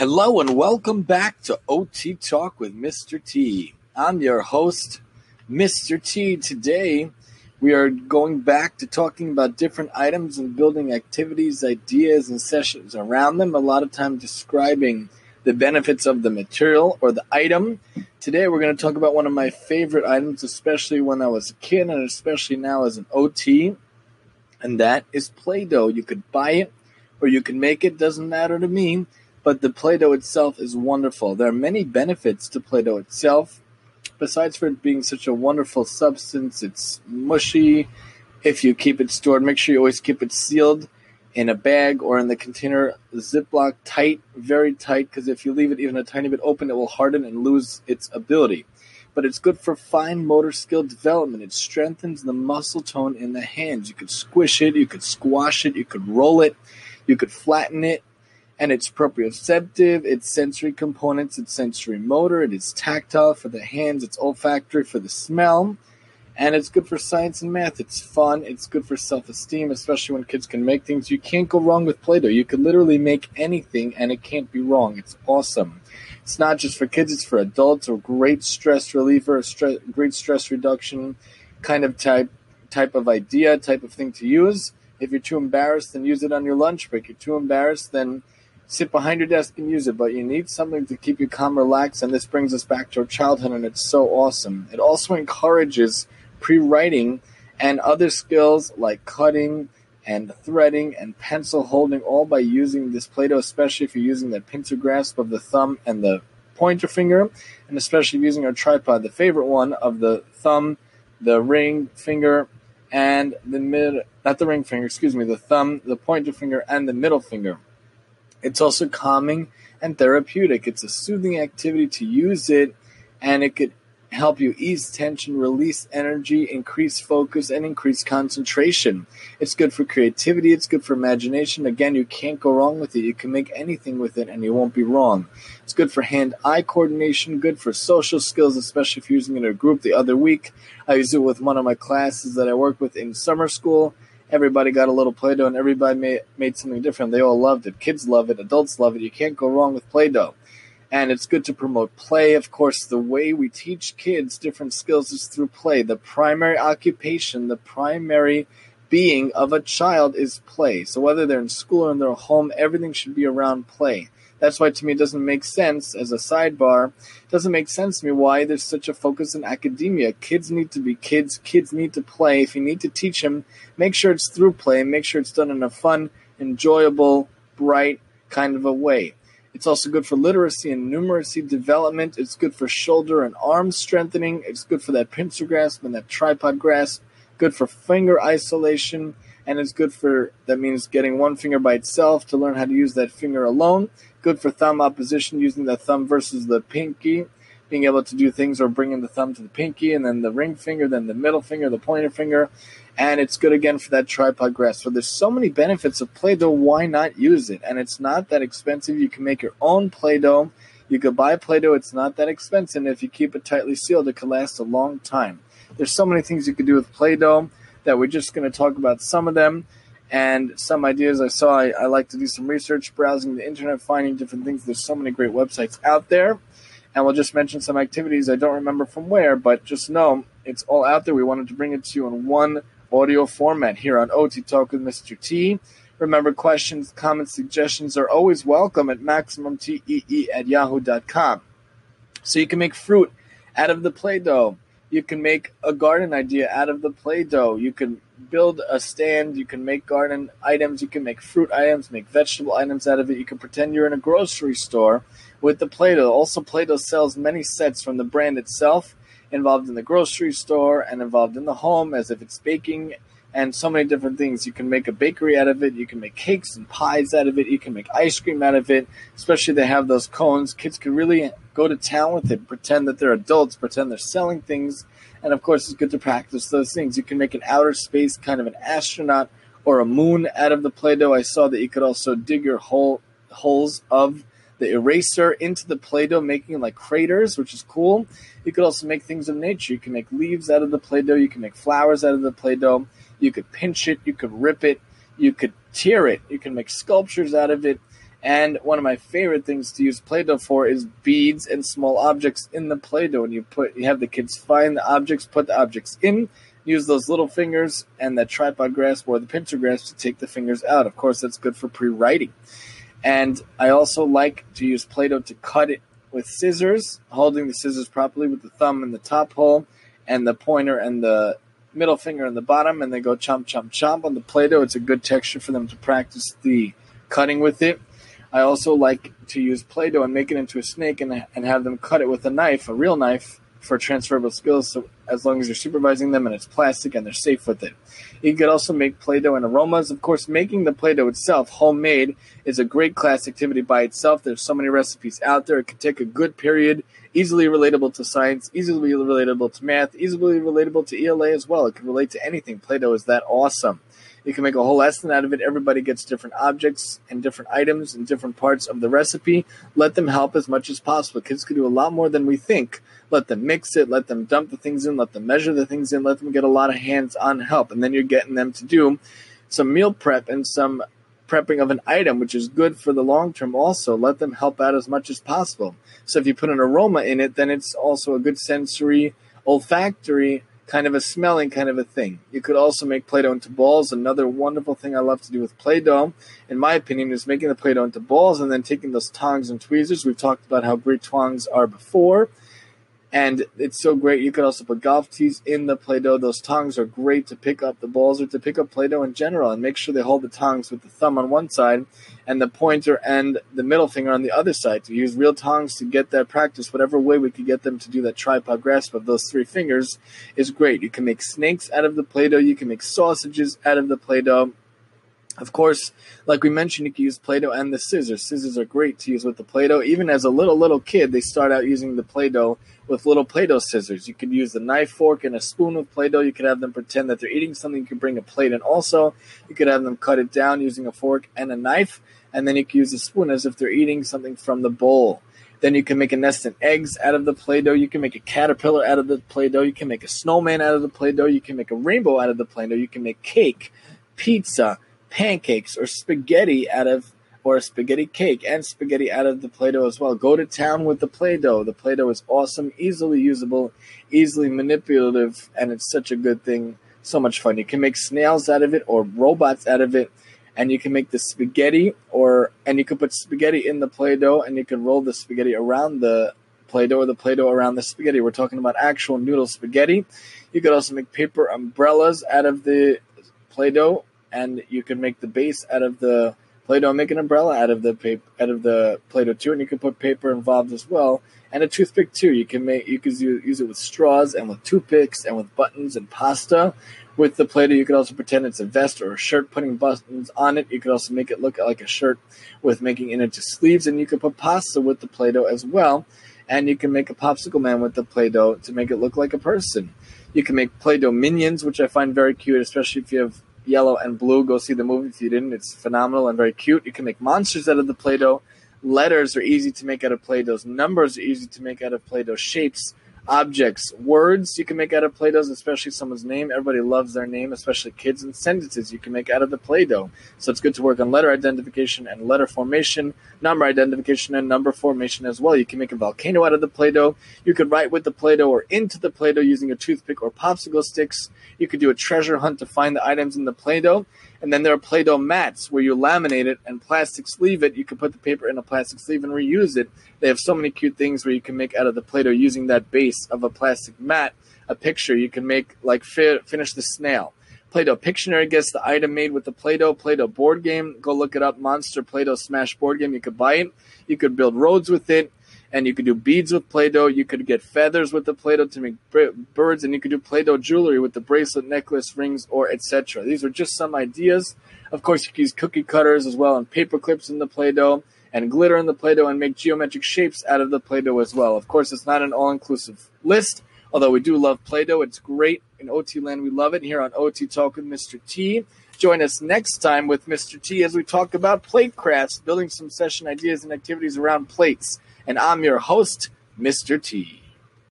Hello and welcome back to OT Talk with Mr. T. I'm your host, Mr. T. Today, we are going back to talking about different items and building activities, ideas, and sessions around them. A lot of time describing the benefits of the material or the item. Today, we're going to talk about one of my favorite items, especially when I was a kid and especially now as an OT, and that is Play Doh. You could buy it or you can make it, doesn't matter to me but the Play-Doh itself is wonderful. There are many benefits to Play-Doh itself. Besides for it being such a wonderful substance, it's mushy. If you keep it stored, make sure you always keep it sealed in a bag or in the container, Ziploc tight, very tight, because if you leave it even a tiny bit open, it will harden and lose its ability. But it's good for fine motor skill development. It strengthens the muscle tone in the hands. You could squish it, you could squash it, you could roll it, you could flatten it, and it's proprioceptive, its sensory components, its sensory motor, it is tactile for the hands, it's olfactory for the smell, and it's good for science and math. It's fun, it's good for self esteem, especially when kids can make things. You can't go wrong with Play Doh. You could literally make anything and it can't be wrong. It's awesome. It's not just for kids, it's for adults, a great stress reliever, a great stress reduction kind of type type of idea, type of thing to use. If you're too embarrassed, then use it on your lunch break. You're too embarrassed, then sit behind your desk and use it, but you need something to keep you calm, relaxed, and this brings us back to our childhood, and it's so awesome. It also encourages pre-writing and other skills like cutting and threading and pencil holding, all by using this Play-Doh, especially if you're using the pincer grasp of the thumb and the pointer finger, and especially using our tripod, the favorite one of the thumb, the ring finger, and the mid, not the ring finger, excuse me, the thumb, the pointer finger, and the middle finger. It's also calming and therapeutic. It's a soothing activity to use it, and it could help you ease tension, release energy, increase focus, and increase concentration. It's good for creativity, it's good for imagination. Again, you can't go wrong with it. You can make anything with it and you won't be wrong. It's good for hand eye coordination, good for social skills, especially if you're using it in a group. The other week, I used it with one of my classes that I work with in summer school everybody got a little Play-Doh and everybody made, made something different. They all loved it. Kids love it. Adults love it. You can't go wrong with Play-Doh. And it's good to promote play. Of course, the way we teach kids different skills is through play. The primary occupation, the primary being of a child is play. So whether they're in school or in their home, everything should be around play. That's why to me it doesn't make sense as a sidebar. It doesn't make sense to me why there's such a focus in academia. Kids need to be kids. Kids need to play. If you need to teach them, make sure it's through play. Make sure it's done in a fun, enjoyable, bright kind of a way. It's also good for literacy and numeracy development. It's good for shoulder and arm strengthening. It's good for that pincer grasp and that tripod grasp. Good for finger isolation. And it's good for, that means getting one finger by itself to learn how to use that finger alone good for thumb opposition using the thumb versus the pinky, being able to do things or bringing the thumb to the pinky and then the ring finger, then the middle finger, the pointer finger. And it's good again for that tripod grasp. So there's so many benefits of Play-Doh. Why not use it? And it's not that expensive. You can make your own Play-Doh. You could buy Play-Doh. It's not that expensive. And if you keep it tightly sealed, it can last a long time. There's so many things you could do with Play-Doh that we're just going to talk about some of them and some ideas I saw. I, I, like to do some research, browsing the internet, finding different things. There's so many great websites out there. And we'll just mention some activities I don't remember from where, but just know it's all out there. We wanted to bring it to you in one audio format here on OT Talk with Mr. T. Remember, questions, comments, suggestions are always welcome at MaximumTEE at yahoo.com. So you can make fruit out of the Play Doh. You can make a garden idea out of the Play Doh. You can build a stand. You can make garden items. You can make fruit items, make vegetable items out of it. You can pretend you're in a grocery store with the Play-Doh. Also, Play-Doh sells many sets from the brand itself, involved in the grocery store and involved in the home, as if it's baking and so many different things. You can make a bakery out of it. You can make cakes and pies out of it. You can make ice cream out of it. Especially they have those cones. Kids can really go to town with it, pretend that they're adults, pretend they're selling things and of course, it's good to practice those things. You can make an outer space kind of an astronaut or a moon out of the Play Doh. I saw that you could also dig your hole, holes of the eraser into the Play Doh, making like craters, which is cool. You could also make things of nature. You can make leaves out of the Play Doh. You can make flowers out of the Play Doh. You could pinch it. You could rip it. You could tear it. You can make sculptures out of it. And one of my favorite things to use Play-Doh for is beads and small objects in the Play-Doh. And you put, you have the kids find the objects, put the objects in, use those little fingers and the tripod grasp or the pincer grasp to take the fingers out. Of course, that's good for pre-writing. And I also like to use Play-Doh to cut it with scissors, holding the scissors properly with the thumb in the top hole and the pointer and the middle finger in the bottom, and they go chomp, chomp, chomp on the Play Doh. It's a good texture for them to practice the cutting with it. I also like to use Play Doh and make it into a snake and, and have them cut it with a knife, a real knife, for transferable skills. So as long as you're supervising them and it's plastic and they're safe with it. You could also make Play-Doh and aromas. Of course, making the Play-Doh itself homemade is a great class activity by itself. There's so many recipes out there. It could take a good period, easily relatable to science, easily relatable to math, easily relatable to ELA as well. It could relate to anything. Play-Doh is that awesome. You can make a whole lesson out of it. Everybody gets different objects and different items and different parts of the recipe. Let them help as much as possible. Kids can do a lot more than we think. Let them mix it, let them dump the things in, let them measure the things in, let them get a lot of hands on help. And then you're getting them to do some meal prep and some prepping of an item, which is good for the long term also. Let them help out as much as possible. So if you put an aroma in it, then it's also a good sensory, olfactory kind of a smelling kind of a thing. You could also make Play-Doh into balls. Another wonderful thing I love to do with Play-Doh, in my opinion, is making the Play-Doh into balls and then taking those tongs and tweezers. We've talked about how great tongs are before and it's so great. You could also put golf tees in the Play-Doh. Those tongs are great to pick up the balls or to pick up Play-Doh in general. And make sure they hold the tongs with the thumb on one side and the pointer and the middle finger on the other side. To use real tongs to get that practice, whatever way we could get them to do that tripod grasp of those three fingers is great. You can make snakes out of the Play-Doh. You can make sausages out of the Play-Doh. Of course, like we mentioned, you can use Play-Doh and the scissors. Scissors are great to use with the Play-Doh. Even as a little, little kid, they start out using the Play-Doh with little Play-Doh scissors. You could use a knife, fork, and a spoon with Play-Doh. You could have them pretend that they're eating something. You could bring a plate and also. You could have them cut it down using a fork and a knife. And then you could use a spoon as if they're eating something from the bowl. Then you can make a nest of eggs out of the Play-Doh. You can make a caterpillar out of the Play-Doh. You can make a snowman out of the Play-Doh. You can make a rainbow out of the Play-Doh. You can make cake, pizza, pancakes, or spaghetti out of or a spaghetti cake and spaghetti out of the Play-Doh as well. Go to town with the Play-Doh. The Play-Doh is awesome, easily usable, easily manipulative, and it's such a good thing. So much fun. You can make snails out of it or robots out of it, and you can make the spaghetti or and you can put spaghetti in the Play-Doh and you can roll the spaghetti around the Play-Doh or the Play-Doh around the spaghetti. We're talking about actual noodle spaghetti. You could also make paper umbrellas out of the Play-Doh, and you can make the base out of the Play-Doh, make an umbrella out of the paper, out of the Play-Doh too, and you can put paper involved as well, and a toothpick too. You can make you can use it with straws and with toothpicks and with buttons and pasta. With the Play-Doh, you could also pretend it's a vest or a shirt, putting buttons on it. You could also make it look like a shirt with making it into sleeves, and you could put pasta with the Play-Doh as well. And you can make a popsicle man with the Play-Doh to make it look like a person. You can make Play-Doh minions, which I find very cute, especially if you have yellow and blue. Go see the movie if you didn't. It's phenomenal and very cute. You can make monsters out of the Play Doh. Letters are easy to make out of Play Dohs. Numbers are easy to make out of Play Doh. Shapes objects, words you can make out of Play-Dohs, especially someone's name. Everybody loves their name, especially kids, and sentences you can make out of the Play-Doh. So it's good to work on letter identification and letter formation, number identification and number formation as well. You can make a volcano out of the Play-Doh. You could write with the Play-Doh or into the Play-Doh using a toothpick or popsicle sticks. You could do a treasure hunt to find the items in the Play-Doh. And then there are Play-Doh mats where you laminate it and plastic sleeve it. You can put the paper in a plastic sleeve and reuse it. They have so many cute things where you can make out of the Play-Doh using that base of a plastic mat. A picture you can make like fi- finish the snail. Play-Doh Pictionary gets the item made with the Play-Doh. Play-Doh board game. Go look it up. Monster Play-Doh Smash board game. You could buy it. You could build roads with it and you could do beads with Play-Doh. You could get feathers with the Play-Doh to make birds, and you could do Play-Doh jewelry with the bracelet, necklace, rings, or etc. These are just some ideas. Of course, you can use cookie cutters as well, and paper clips in the Play-Doh, and glitter in the Play-Doh, and make geometric shapes out of the Play-Doh as well. Of course, it's not an all-inclusive list. Although we do love Play-Doh, it's great in OT land. We love it here on OT Talk with Mr. T. Join us next time with Mr. T as we talk about plate crafts, building some session ideas and activities around plates and I'm your host, Mr. T.